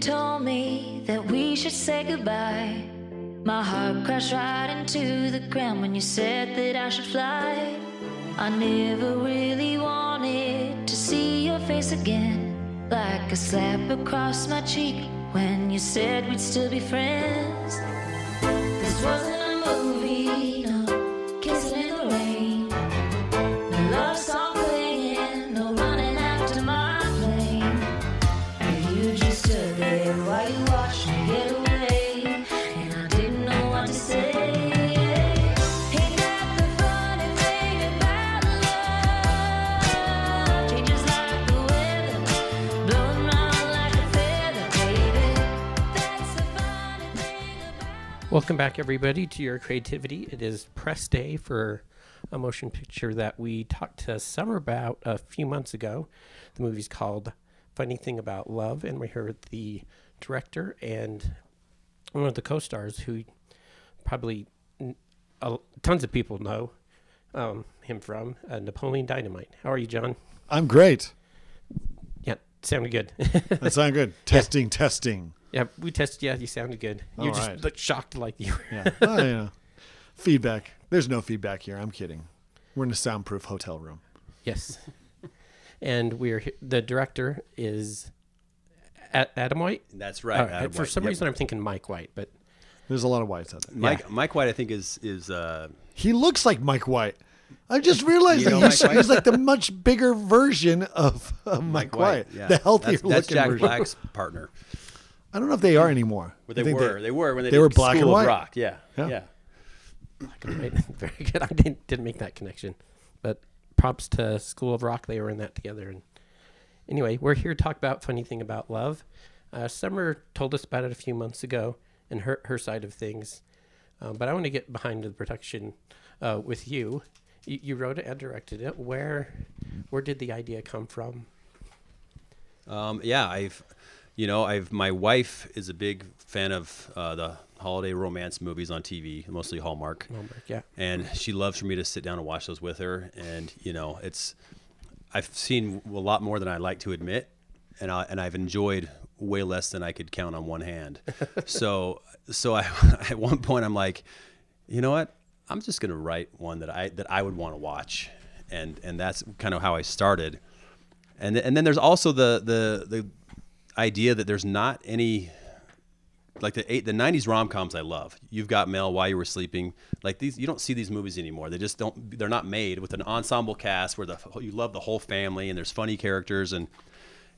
told me that we should say goodbye. My heart crashed right into the ground when you said that I should fly. I never really wanted to see your face again. Like a slap across my cheek when you said we'd still be friends. This wasn't Welcome back, everybody, to your creativity. It is press day for a motion picture that we talked to Summer about a few months ago. The movie's called Funny Thing About Love, and we heard the director and one of the co stars who probably n- uh, tons of people know um, him from uh, Napoleon Dynamite. How are you, Jon? I'm great. Yeah, sounded good. That sounded good. Testing, testing. Yeah, we tested. Yeah, you sounded good. You're All just right. looked shocked like you were. Yeah. Oh, yeah. Feedback. There's no feedback here. I'm kidding. We're in a soundproof hotel room. Yes. and we're the director is Adam White. That's right. Uh, Adam for White. some Yep. reason, I'm thinking Mike White, but There's a lot of whites out there. Mike Mike White, I think is is uh, He looks like Mike White. I just realized You know he's, he's like the much bigger version of, of Mike, White, Yeah, the healthier That's, that's looking Jack version. Black's partner. I don't know if they are anymore. But they think were. They, were when they, they did were black School and of white. Rock. Yeah. Yeah. Yeah. Very good. I didn't, didn't make that connection, but props to School of Rock. They were in that together. And anyway, we're here to talk about funny thing about love. Uh, Summer told us about it a few months ago and her her side of things, um, but I want to get behind the production uh, with you. you. You wrote it and directed it. Where where did the idea come from? Um, yeah, I've, you know, I've my wife is a big fan of uh, the holiday romance movies on TV, mostly Hallmark, Hallmark, yeah. and she loves for me to sit down and watch those with her. And you know, it's I've seen a lot more than I like to admit, and I, and I've enjoyed way less than I could count on one hand. so so I at one point I'm like, you know what? I'm just gonna write one that I that I would want to watch, and and that's kind of how I started and and then there's also the the the idea that there's not any like the eight the 90s rom-coms I love. You've got Mel while you were sleeping. Like these you don't see these movies anymore. They just don't they're not made with an ensemble cast where the you love the whole family and there's funny characters and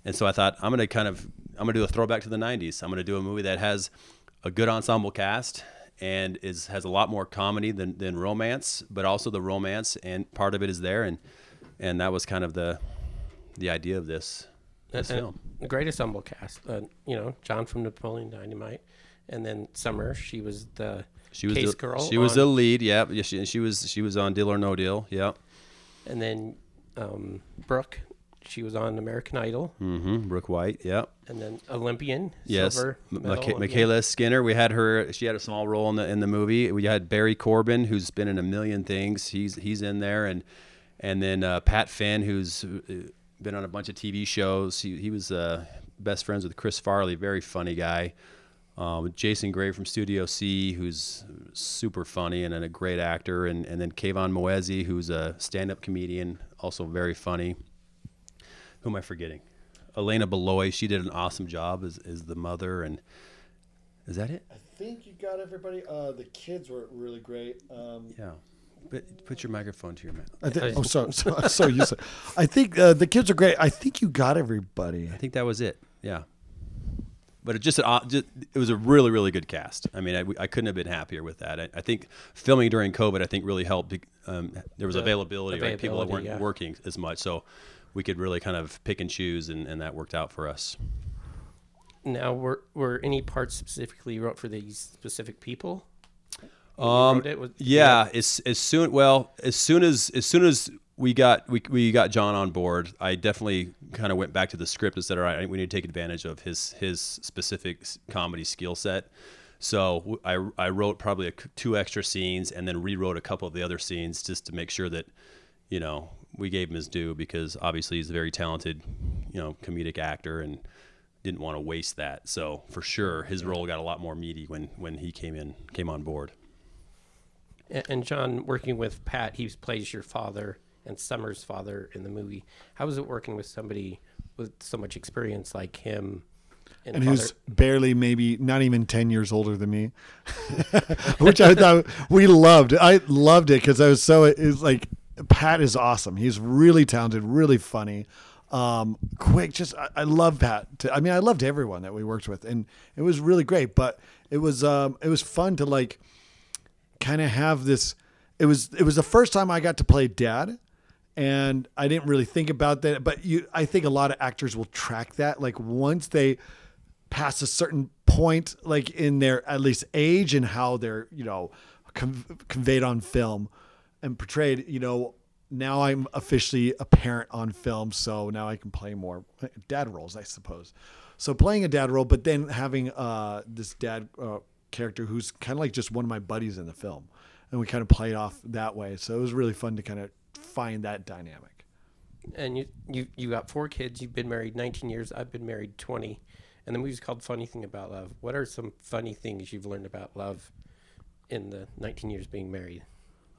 and so I thought I'm to kind of I'm to do a throwback to the 90s. I'm to do a movie that has a good ensemble cast and is has a lot more comedy than than romance, but also the romance and part of it is there and and that was kind of the the idea of this this And- film. The great ensemble cast. Uh, you know, Jon from Napoleon Dynamite, and then Summer. She was the She was case the, girl. She was on- the lead. Yeah, yeah. She, she was she was on Deal or No Deal. Yeah. and then um, Brooke. She was on American Idol, Mm-hmm. Brooke White. Yeah. and then Olympian. Yes. Silver M- medal Micha- Olympian. MyKayla Skinner. We had her. She had a small role in the in the movie. We had Barry Corbin, who's been in a million things. He's he's in there, and and then uh, Pat Finn, who's uh, been on a bunch of TV shows. He he was uh, best friends with Chris Farley. Very funny guy. Um, Jason Gray from Studio C, who's super funny and, a great actor, and, and then Kayvon Moezi, who's a stand-up comedian, also very funny. Who am I forgetting? Elena Beloy, she did an awesome job as, as the mother, and is that it? I think you got everybody. Uh, the kids were really great. Um, Yeah. But put your microphone to your mouth. I think, oh, so, so, so you said. I think uh, the kids are great. I think you got everybody. I think that was it. Yeah. But it just, uh, just it was a really really good cast. I mean, I, I couldn't have been happier with that. I, I think filming during COVID, I think really helped. Um, there was The availability, right? People that weren't availability, yeah. working as much, so we could really kind of pick and choose, and, and that worked out for us. Now, were were any parts specifically wrote for these specific people? Um, it? Was- yeah, as as soon well as soon as as soon as we got we, we got Jon on board, I definitely kind of went back to the script and said, all right, we need to take advantage of his his specific comedy skill set. So I I wrote probably a two extra scenes and then rewrote a couple of the other scenes just to make sure that you know we gave him his due because obviously he's a very talented you know comedic actor and didn't want to waste that. So for sure, his role got a lot more meaty when when he came in came on board. And, and Jon, working with Pat, he plays your father and Summer's father in the movie. How was it working with somebody with so much experience like him? in and who's barely maybe not even 10 years older than me which i thought we loved i loved it because i was so it's like pat is awesome he's really talented really funny um quick just i, I love pat to, i mean i loved everyone that we worked with and it was really great but it was um it was fun to like kind of have this it was it was the first time i got to play dad and i didn't really think about that but you i think a lot of actors will track that like once they pass a certain point like in their at least age and how they're you know con- conveyed on film and portrayed you know now i'm officially a parent on film so now i can play more dad roles i suppose. So playing a dad role but then having uh this dad uh, character who's kind of like just one of my buddies in the film and we kind of played off that way so it was really fun to kind of find that dynamic and you, you you got four kids. You've been married 19 years. I've been married 20. And the movie's called Funny Thing About Love. What are some funny things you've learned about love in the 19 years being married?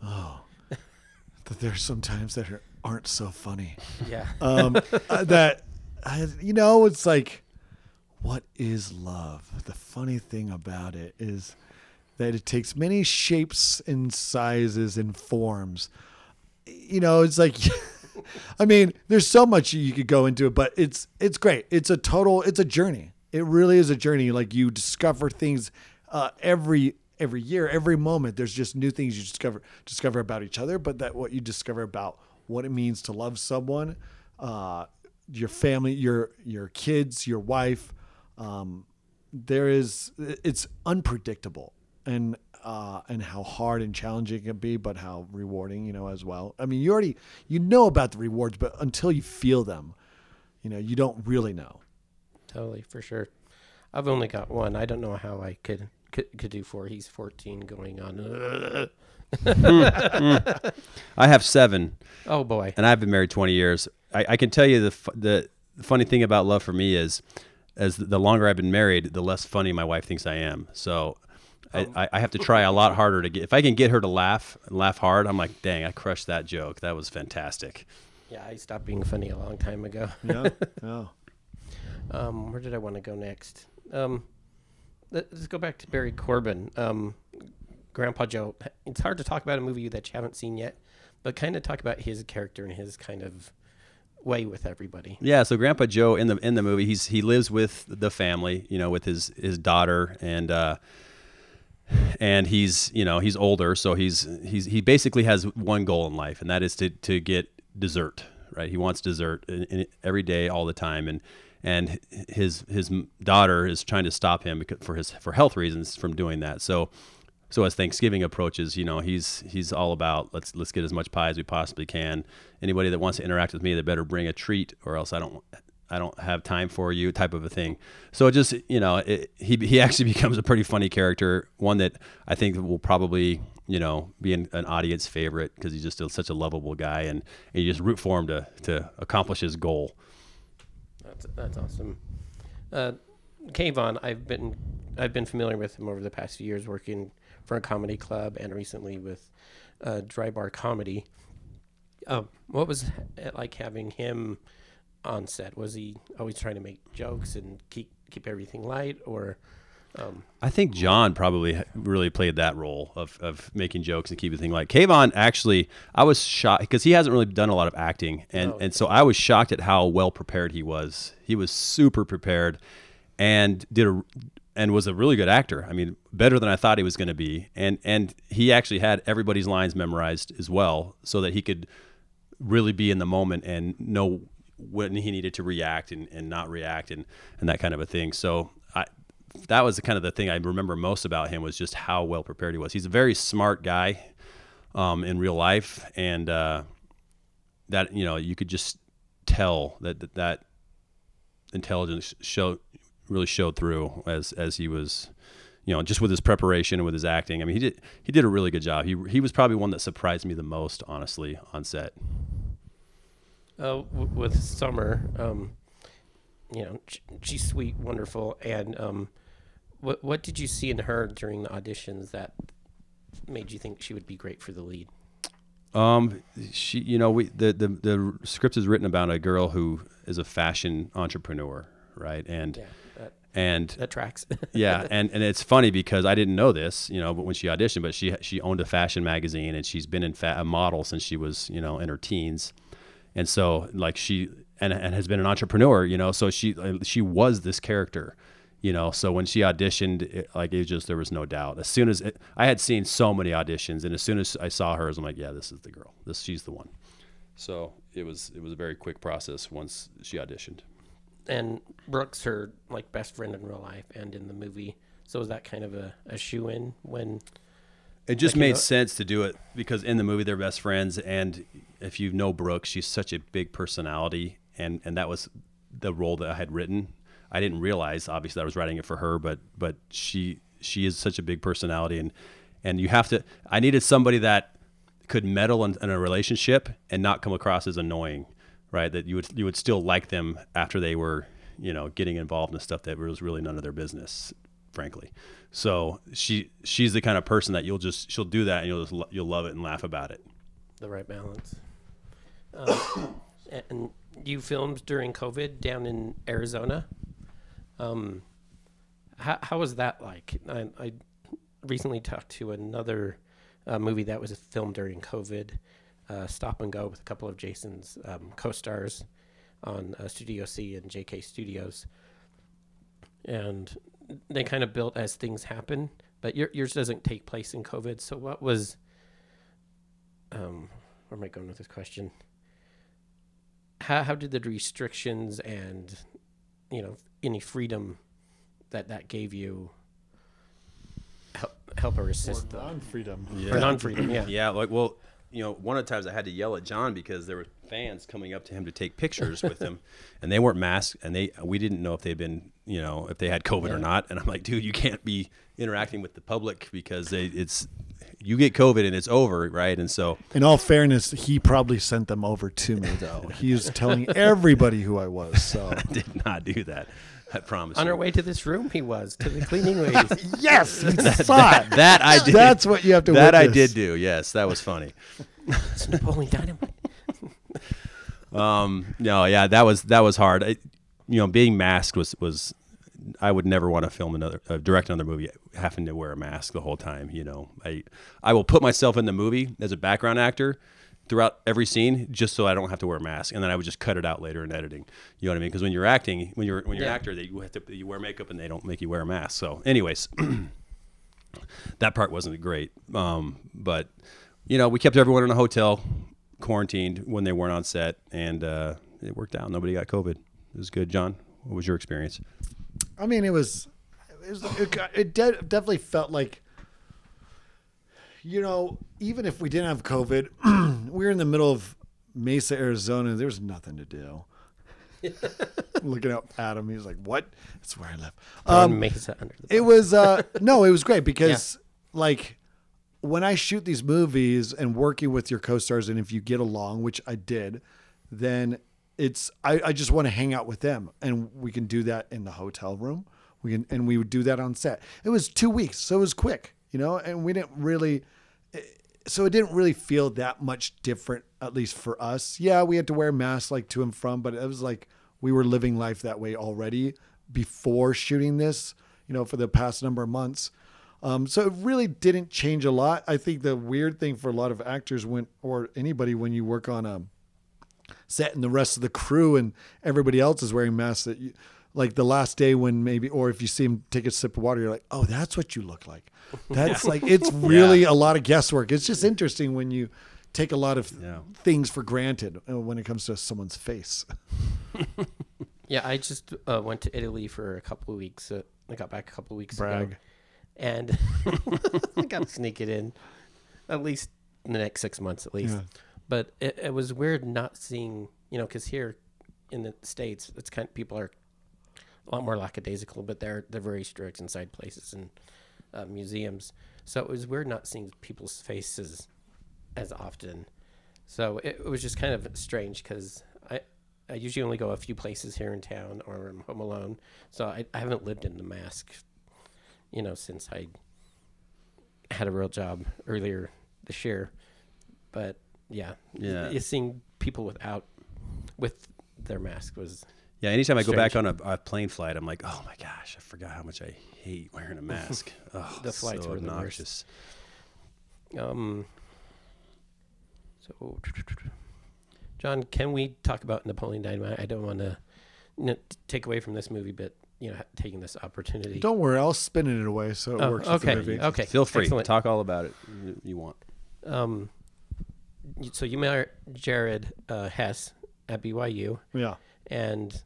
Oh, that there's some times that are, aren't so funny Yeah. um, uh, that uh, you know it's like what is love? The funny thing about it is that it takes many shapes and sizes and forms. You know it's like i mean there's so much you could go into it but it's it's great. It's a total it's a journey. It really is a journey. Like you discover things uh, every every year every moment there's just new things you discover discover about each other but that what you discover about what it means to love someone uh, your family your your kids your wife um, there is it's unpredictable and uh, and how hard and challenging it can be, but how rewarding, you know, as well. I mean, you already you know about the rewards, but until you feel them, you know, you don't really know. totally, for sure. I've only got one. I don't know how I could could, could do four. He's 14 going on. I have seven, Oh, boy. and I've been married 20 years. I, I can tell you the, fu- the the funny thing about love for me is, as the longer I've been married, the less funny my wife thinks I am. So. I, I have to try a lot harder to get. If I can get her to laugh and laugh hard, I'm like, dang, I crushed that joke. That was fantastic. Yeah, I stopped being funny a long time ago. Yeah, yeah. Um, where did I want to go next? Um, let- let's go back to Barry Corbin. Um, Grandpa Joe. It's hard to talk about a movie that you haven't seen yet, but kind of talk about his character and his kind of way with everybody. Yeah, so Grandpa Joe in the in the movie, he's he lives with the family, you know, with his his daughter and uh and he's, you know, he's older, so he's he's he basically has one goal in life and that is to to get dessert, right? He wants dessert in, in, every day all the time and and his his daughter is trying to stop him because, for his for health reasons from doing that. So so as Thanksgiving approaches, you know, he's he's all about let's let's get as much pie as we possibly can. Anybody that wants to interact with me, they better bring a treat, or else I don't I don't have time for you, type of a thing. So it just you know, it, he he actually becomes a pretty funny character, one that I think will probably you know be an, an audience favorite because he's just a, such a lovable guy, and, and you just root for him to to accomplish his goal. That's that's awesome. Uh, Kayvon, I've been I've been familiar with him over the past few years, working for a comedy club and recently with uh, Dry Bar Comedy. Um, what was it like having him on set? Was he always trying to make jokes and keep keep everything light, or um, I think Jon probably really played that role of, of making jokes and keeping things light. Kayvon actually I was shocked because he hasn't really done a lot of acting and, No. and so I was shocked at how well prepared he was. He was super prepared and did a and was a really good actor. I mean, better than I thought he was going to be. And and he actually had everybody's lines memorized as well so that he could really be in the moment and know when he needed to react and, and not react and, and that kind of a thing. So I, that was the kind of the thing I remember most about him was just how well prepared he was. He's a very smart guy um, in real life, and uh, that you know you could just tell that that, that intelligence showed really showed through as as he was you know just with his preparation and with his acting. I mean he did he did a really good job. He he was probably one that surprised me the most honestly on set. uh, w- with Summer? Um, you know, sh- she's sweet, wonderful, and um, what what did you see in her during the auditions that made you think she would be great for the lead? Um, she, you know, we the, the the script is written about a girl who is a fashion entrepreneur, right? And Yeah, that, and that tracks. yeah, and and it's funny because I didn't know this, you know, but when she auditioned, but she she owned a fashion magazine and she's been in fa- a model since she was, you know, in her teens, and so like she and and has been an entrepreneur, you know, so she uh, she was this character, you know, so when she auditioned, it, like it just there was no doubt. As soon as it, I had seen so many auditions, and as soon as I saw hers, I'm like, yeah, this is the girl. This she's the one. So it was it was a very quick process once she auditioned. And Brooks, her like best friend in real life and in the movie. So was that kind of a, a shoe in when? It just made know- sense to do it because in the movie they're best friends, and if you know Brooks, she's such a big personality, and and that was the role that I had written. I didn't realize obviously I was writing it for her, but but she she is such a big personality, and and you have to. I needed somebody that could meddle in, in a relationship and not come across as annoying, right? That you would you would still like them after they were you know getting involved in stuff that was really none of their business, frankly. So she she's the kind of person that you'll just she'll do that and you'll just you'll love it and laugh about it. the right balance. Um, and you filmed during COVID down in Arizona. Um, how, how was that like? I, I recently talked to another uh, movie that was filmed during COVID, uh, Stop and Go, with a couple of Jason's um, co-stars on uh, Studio C and JK Studios, and they kind of built as things happen. But your, yours doesn't take place in COVID. So what was um, where am I going with this question? How how did the restrictions and you know any freedom that that gave you help help or assist the non freedom. or non freedom? Yeah. Yeah, like well, you know, one of the times I had to yell at Jon because there were fans coming up to him to take pictures with him, and they weren't masked, and they we didn't know if they'd been, you know, if they had COVID or not. And I'm like, dude, you can't be interacting with the public because they, it's you get COVID and it's over, right? And so In all fairness, he probably sent them over to me though. He was telling everybody who I was. So I did not do that. I promise. On you. our way to this room, he was to the cleaning ladies. yes, you saw it. that I did. That's what you have to. that I did do. Yes, that was funny. it's Napoleon Dynamite. Um, no, yeah, that was that was hard. I, you know, being masked was was I would never want to film another uh, direct another movie having to wear a mask the whole time. You know, I I will put myself in the movie as a background actor throughout every scene just so I don't have to wear a mask, and then I would just cut it out later in editing. You know what I mean? Because when you're acting, when you're when you're Yeah. an actor, they, you have to you wear makeup and they don't make you wear a mask. So, anyways. that part wasn't great. Um, but you know, we kept everyone in a hotel, quarantined when they weren't on set, and uh, it worked out. Nobody got COVID. It was good. Jon, what was your experience? I mean, it was, it, was, it, it de- definitely felt like, you know, even if we didn't have COVID, we were in the middle of Mesa, Arizona. There was nothing to do. Looking up at him, he was like, "What? That's where I live." Um, Mesa under the It was uh no, it was great because like when I shoot these movies and working with your co-stars and if you get along, which I did, then it's I, I just want to hang out with them and we can do that in the hotel room. We can and we would do that on set. It was 2 weeks, so it was quick, you know, and we didn't really so it didn't really feel that much different, at least for us. Yeah, we had to wear masks like to and from, but it was like we were living life that way already before shooting this, you know, for the past number of months. Um, so it really didn't change a lot. I think the weird thing for a lot of actors when or anybody when you work on a set and the rest of the crew and everybody else is wearing masks that you like the last day when maybe or if you see him take a sip of water you're like oh that's what you look like that's like it's really a lot of guesswork it's just interesting when you take a lot of Yeah. things for granted uh, when it comes to someone's face Yeah, I just uh, went to Italy for a couple of weeks. Uh, I got back a couple of weeks ago, and I got to sneak it in, at least in the next six months, at least. Yeah. But it, it was weird not seeing, you know, because here in the states, it's kind of people are a lot more lackadaisical, but they're they're very strict inside places and uh, museums. So it was weird not seeing people's faces as often. So it, it was just kind of strange because I I usually only go a few places here in town or I'm home alone, so I, I haven't lived in the mask, you know, since I had a real job earlier this year. But yeah, Yeah. seeing people without with their mask was Yeah, anytime I go back on a, a plane flight, I'm like, oh my gosh, I forgot how much I hate wearing a mask. Oh, The flights so were the worst. Um. So, Jon, can we talk about Napoleon Dynamite? I don't want to n- take away from this movie, but you know, taking this opportunity. Don't worry, I'll spin it away so it Oh, works with okay. the movie. Okay. Feel free, Excellent. talk all about it you- you want. Um. So you met Jared uh, Hess at BYU, Yeah. and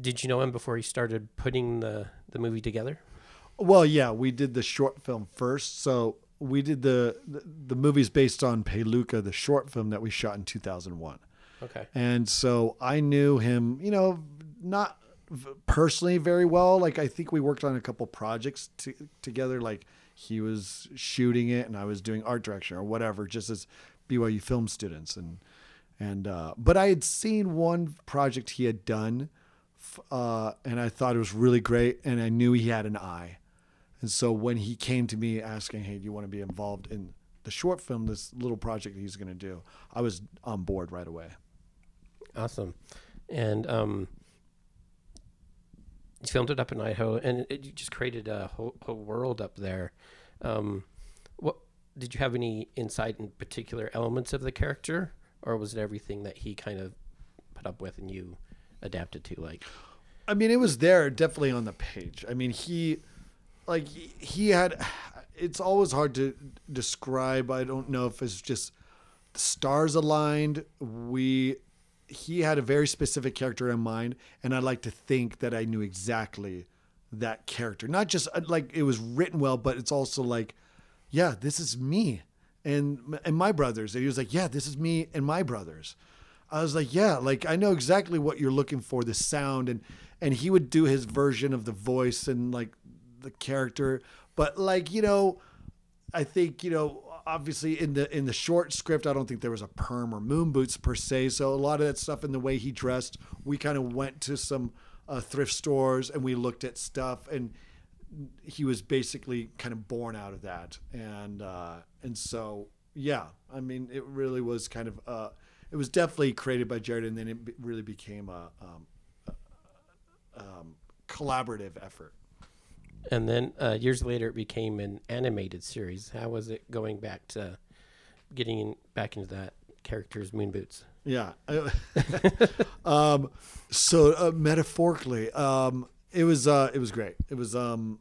did you know him before he started putting the the movie together? Well, yeah, we did the short film first. So we did the the, the movies based on Peluca, the short film that we shot in 2001. Okay. And so I knew him, you know, not personally very well. Like I think we worked on a couple projects t- together. Like he was shooting it and I was doing art direction or whatever, just as BYU film students. And and uh, but I had seen one project he had done, uh, and I thought it was really great, and I knew he had an eye. And so when he came to me asking, "Hey, do you want to be involved in the short film, this little project he's going to do?" I was on board right away. Awesome. And um, you filmed it up in Idaho, and it, just created a whole, whole world up there. Um, what did you have any insight in particular elements of the character, or was it everything that he kind of put up with and you adapted to? Like, I mean, it was there definitely on the page. I mean, he, like, he- had. It's always hard to describe. I don't know if it's just the stars aligned. We, he had a very specific character in mind, and I like to think that I knew exactly that character. Not just uh, like it was written well, but it's also like, yeah, this is me and and my brothers. And he was like, yeah, this is me and my brothers. I was like, yeah, like I know exactly what you're looking for, the sound and and he would do his version of the voice and like the character, but like, you know, I think, you know, obviously in the in the short script, I don't think there was a perm or moon boots per se. So a lot of that stuff in the way he dressed, we kind of went to some uh, thrift stores and we looked at stuff and he was basically kind of born out of that and uh, and so yeah i mean it really was kind of uh, it was definitely created by jared and then it really became a um, um, collaborative effort and then uh, years later, it became an animated series. How was it going back to getting in, back into that character's moon boots? Yeah. um, so uh, metaphorically, um, it was uh, it was great. It was um,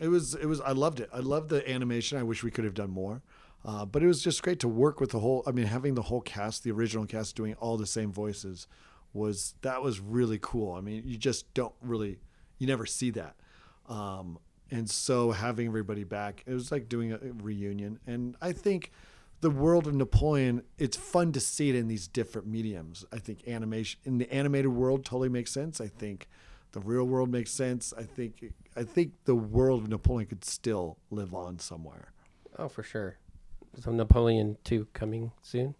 it was it was I loved it. I loved the animation. I wish we could have done more. Uh, but it was just great to work with the whole. I mean, having the whole cast, the original cast, doing all the same voices, was that was really cool. I mean, you just don't really, you never see that. Um, and so having everybody back, it was like doing a reunion. And I think the world of Napoleon, it's fun to see it in these different mediums. I think animation in the animated world totally makes sense. I think the real world makes sense. I think I think the world of Napoleon could still live on somewhere. Oh, for sure. So Napoleon two coming soon.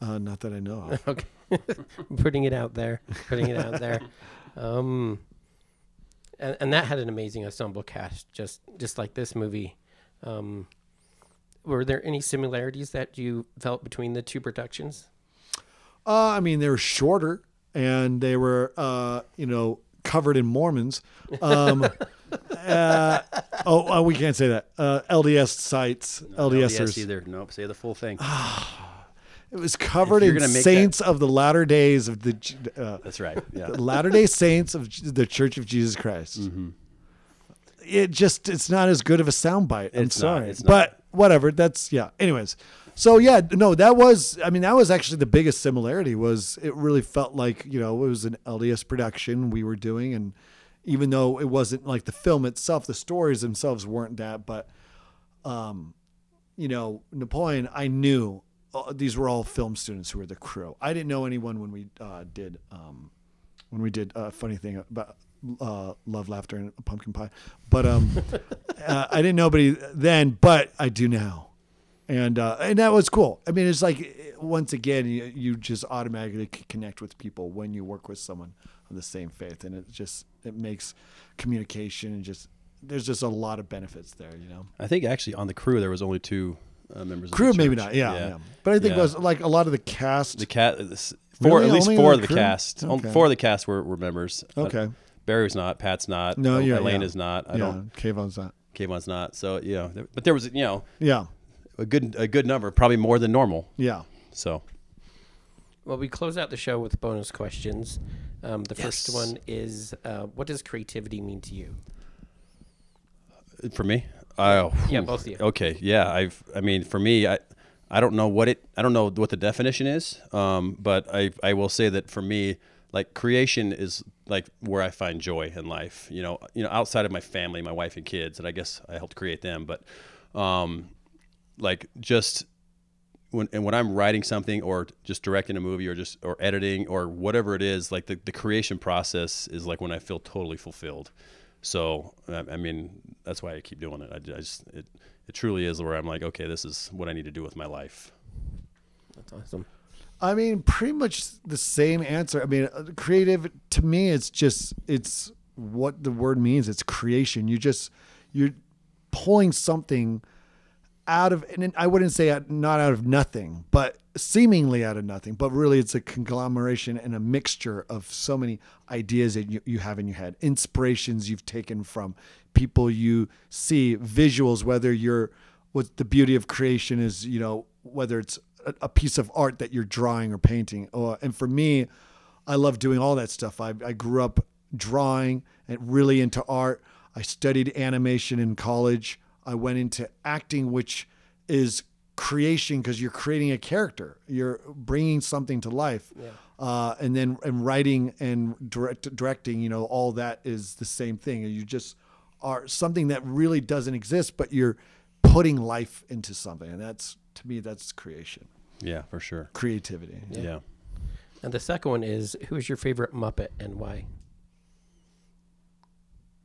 Uh, not that I know of. Okay, putting it out there, putting it out there. Um, and, and that had an amazing ensemble cast, just just like this movie. Um, were there any similarities that you felt between the two productions? Uh, I mean, they were shorter and they were, uh, you know, covered in Mormons. Um, uh, oh, uh, we can't say that. Uh, LDS sites, No LDSers. LDS either. Nope. Say the full thing. It was covered in saints of the latter days of the uh, That's right. Yeah. latter day saints of the Church of Jesus Christ. Mm-hmm. It just it's not as good of a soundbite. I'm It's sorry, it's not. but whatever. That's yeah. Anyways, so yeah, no, that was. I mean, that was actually the biggest similarity. Was it really felt like you know it was an LDS production we were doing, and even though it wasn't like the film itself, the stories themselves weren't that, but um, you know, Napoleon, I knew uh, these were all film students who were the crew. I didn't know anyone when we uh, did um, when we did a funny thing about uh, love, laughter, and pumpkin pie. But um, uh, I didn't know nobody then, but I do now. and uh, and that was cool. I mean, it's like once again, you, you just automatically connect with people when you work with someone of the same faith, and it just it makes communication and just there's just a lot of benefits there. You know, I think actually on the crew there was only two uh, members. crew of the maybe not, yeah, yeah. But I think Yeah. it was like a lot of the cast. the cat. Four Really? at least Only four of the crew? cast. Okay. Four of the cast were, were members. Uh, okay, Barry's not. Pat's not. No, El- yeah, Elaine yeah. is not. I yeah, don't. Kayvon's not. Kayvon's not. So you know, but there was you know Yeah, a good a good number, probably more than normal. yeah. So Well, we close out the show with bonus questions. Um, the first one is, uh, what does creativity mean to you? for me, oh Yeah, both of you. Okay, yeah. I've. I mean, for me, I. I don't know what it. I don't know what the definition is. Um, but I. I will say that for me, like creation is like where I find joy in life. You know. You know, outside of my family, my wife and kids, and I guess I helped create them. But, um, like just when and when I'm writing something or just directing a movie or just or editing or whatever it is, like the, the creation process is like when I feel totally fulfilled. So I, I mean that's why I keep doing it. I, I just it it truly is where I'm like, okay, this is what I need to do with my life. That's awesome. I mean, pretty much the same answer. I mean, uh, creative to me, it's just it's what the word means. It's creation. You just you're pulling something out of, and I wouldn't say not out of nothing, but seemingly out of nothing. But really, it's a conglomeration and a mixture of so many ideas that you, you have in your head, inspirations you've taken from people you see, visuals. Whether you're what the beauty of creation is, you know, whether it's a, a piece of art that you're drawing or painting. Or, and for me, I love doing all that stuff. I, I grew up drawing and really into art. I studied animation in college. I went into acting, which is creation because you're creating a character. You're bringing something to life. Uh, and then and writing and direct, directing, you know, all that is the same thing. You just are something that really doesn't exist, but you're putting life into something. And that's, to me, that's creation, Yeah, for sure. creativity. Yeah. And the second one is, who is your favorite Muppet and why?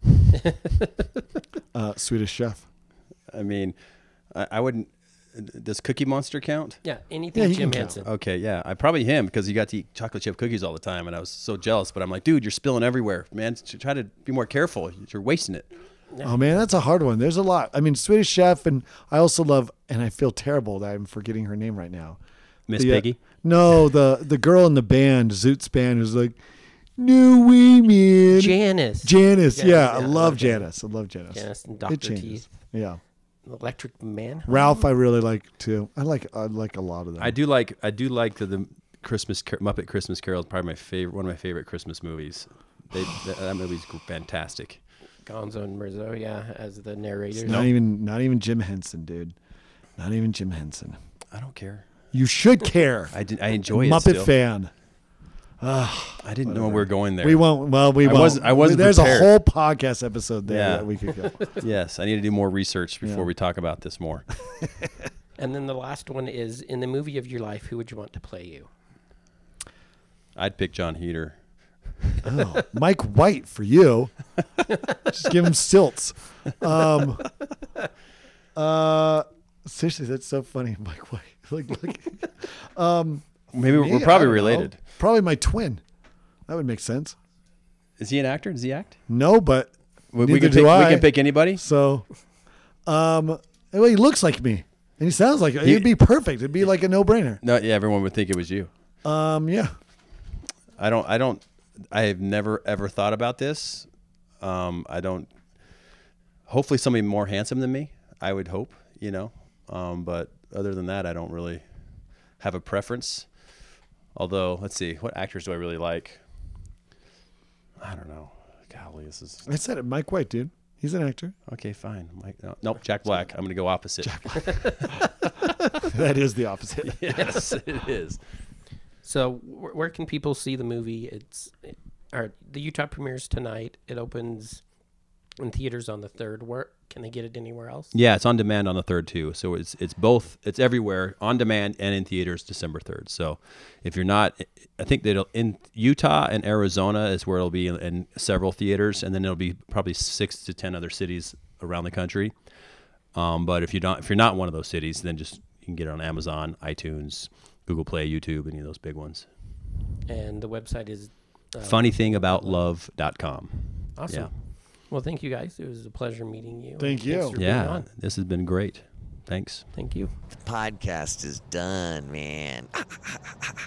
Uh, Swedish Chef. I mean, I, I wouldn't. Does Cookie Monster count? Yeah, anything Yeah, Jim can. Henson. Okay, yeah, I probably him because he got to eat chocolate chip cookies all the time, and I was so jealous. But I'm like, dude, you're spilling everywhere, man. Try to be more careful. You're wasting it. Oh man, that's a hard one. There's a lot. I mean, Swedish Chef, and I also love, and I feel terrible that I'm forgetting her name right now. Miss The, uh, Piggy. no, the the girl in the band, Zoot's band, who's like, "No way, man." Janice. Janice, Janice, yeah, I yeah, I love love Janice. I love Janice. Janice and Dr. Teeth. Yeah, Electric Mayhem. Rowlf, I really like too. I like I like a lot of them. I do like I do like the, the Christmas Car- Muppet Christmas Carol is probably my favorite one of my favorite Christmas movies. They, that, that movie's fantastic. Gonzo and Rizzo, yeah, as the narrators. Not even not even Jim Henson, dude. Not even Jim Henson. I don't care. You should care. I did, I enjoy it. Muppet still. fan. I didn't know we were going there. We won't. Well, we I won't. wasn't- I wasn't There's prepared. a whole podcast episode there Yeah. that we could go. Yes, I need to do more research before Yeah. we talk about this more. And then the last one is, in the movie of your life, who would you want to play you? I'd pick Jon Heder. Oh, Mike White for you. Just give him stilts. Um, uh, seriously, that's so funny, Mike White. Like, like Maybe we're, me, we're probably don't know. related. Probably my twin. That would make sense. Is he an actor? Does he act? No, but We, we can pick, I. we can pick anybody. So, um, well, he looks like me, and he sounds like He- it'd be perfect. It'd be like a no-brainer. No, yeah, everyone would think it was you. Um, yeah. I don't. I don't. I have never ever thought about this. Um, I don't. Hopefully, somebody more handsome than me. I would hope. You know. Um, but other than that, I don't really have a preference. Although, let's see, what actors do I really like? I don't know. Golly, this is I said it. Mike White, dude. He's an actor. okay. Fine. Mike, no, nope. Jack Black. I'm going to go opposite. Jack Black. that is the opposite. yes, it is. So, where can people see the movie? It's, it, or the Utah premieres tonight. It opens in theaters on the third. Where can they get it anywhere else? Yeah, it's on demand on the third too. So it's it's both. It's everywhere on demand and in theaters December third. So if you're not, I think that in Utah and Arizona is where it'll be in, in several theaters, and then it'll be probably six to ten other cities around the country. Um, but if you don't, if you're not one of those cities, then just You can get it on Amazon, iTunes, Google Play, YouTube, any of those big ones. And the website is uh, FunnythingaboutLove.com. Awesome. Yeah. Well, thank you guys. It was a pleasure meeting you. Thank you. for being Yeah, on. this has been great. Thanks. Thank you. The podcast is done, man.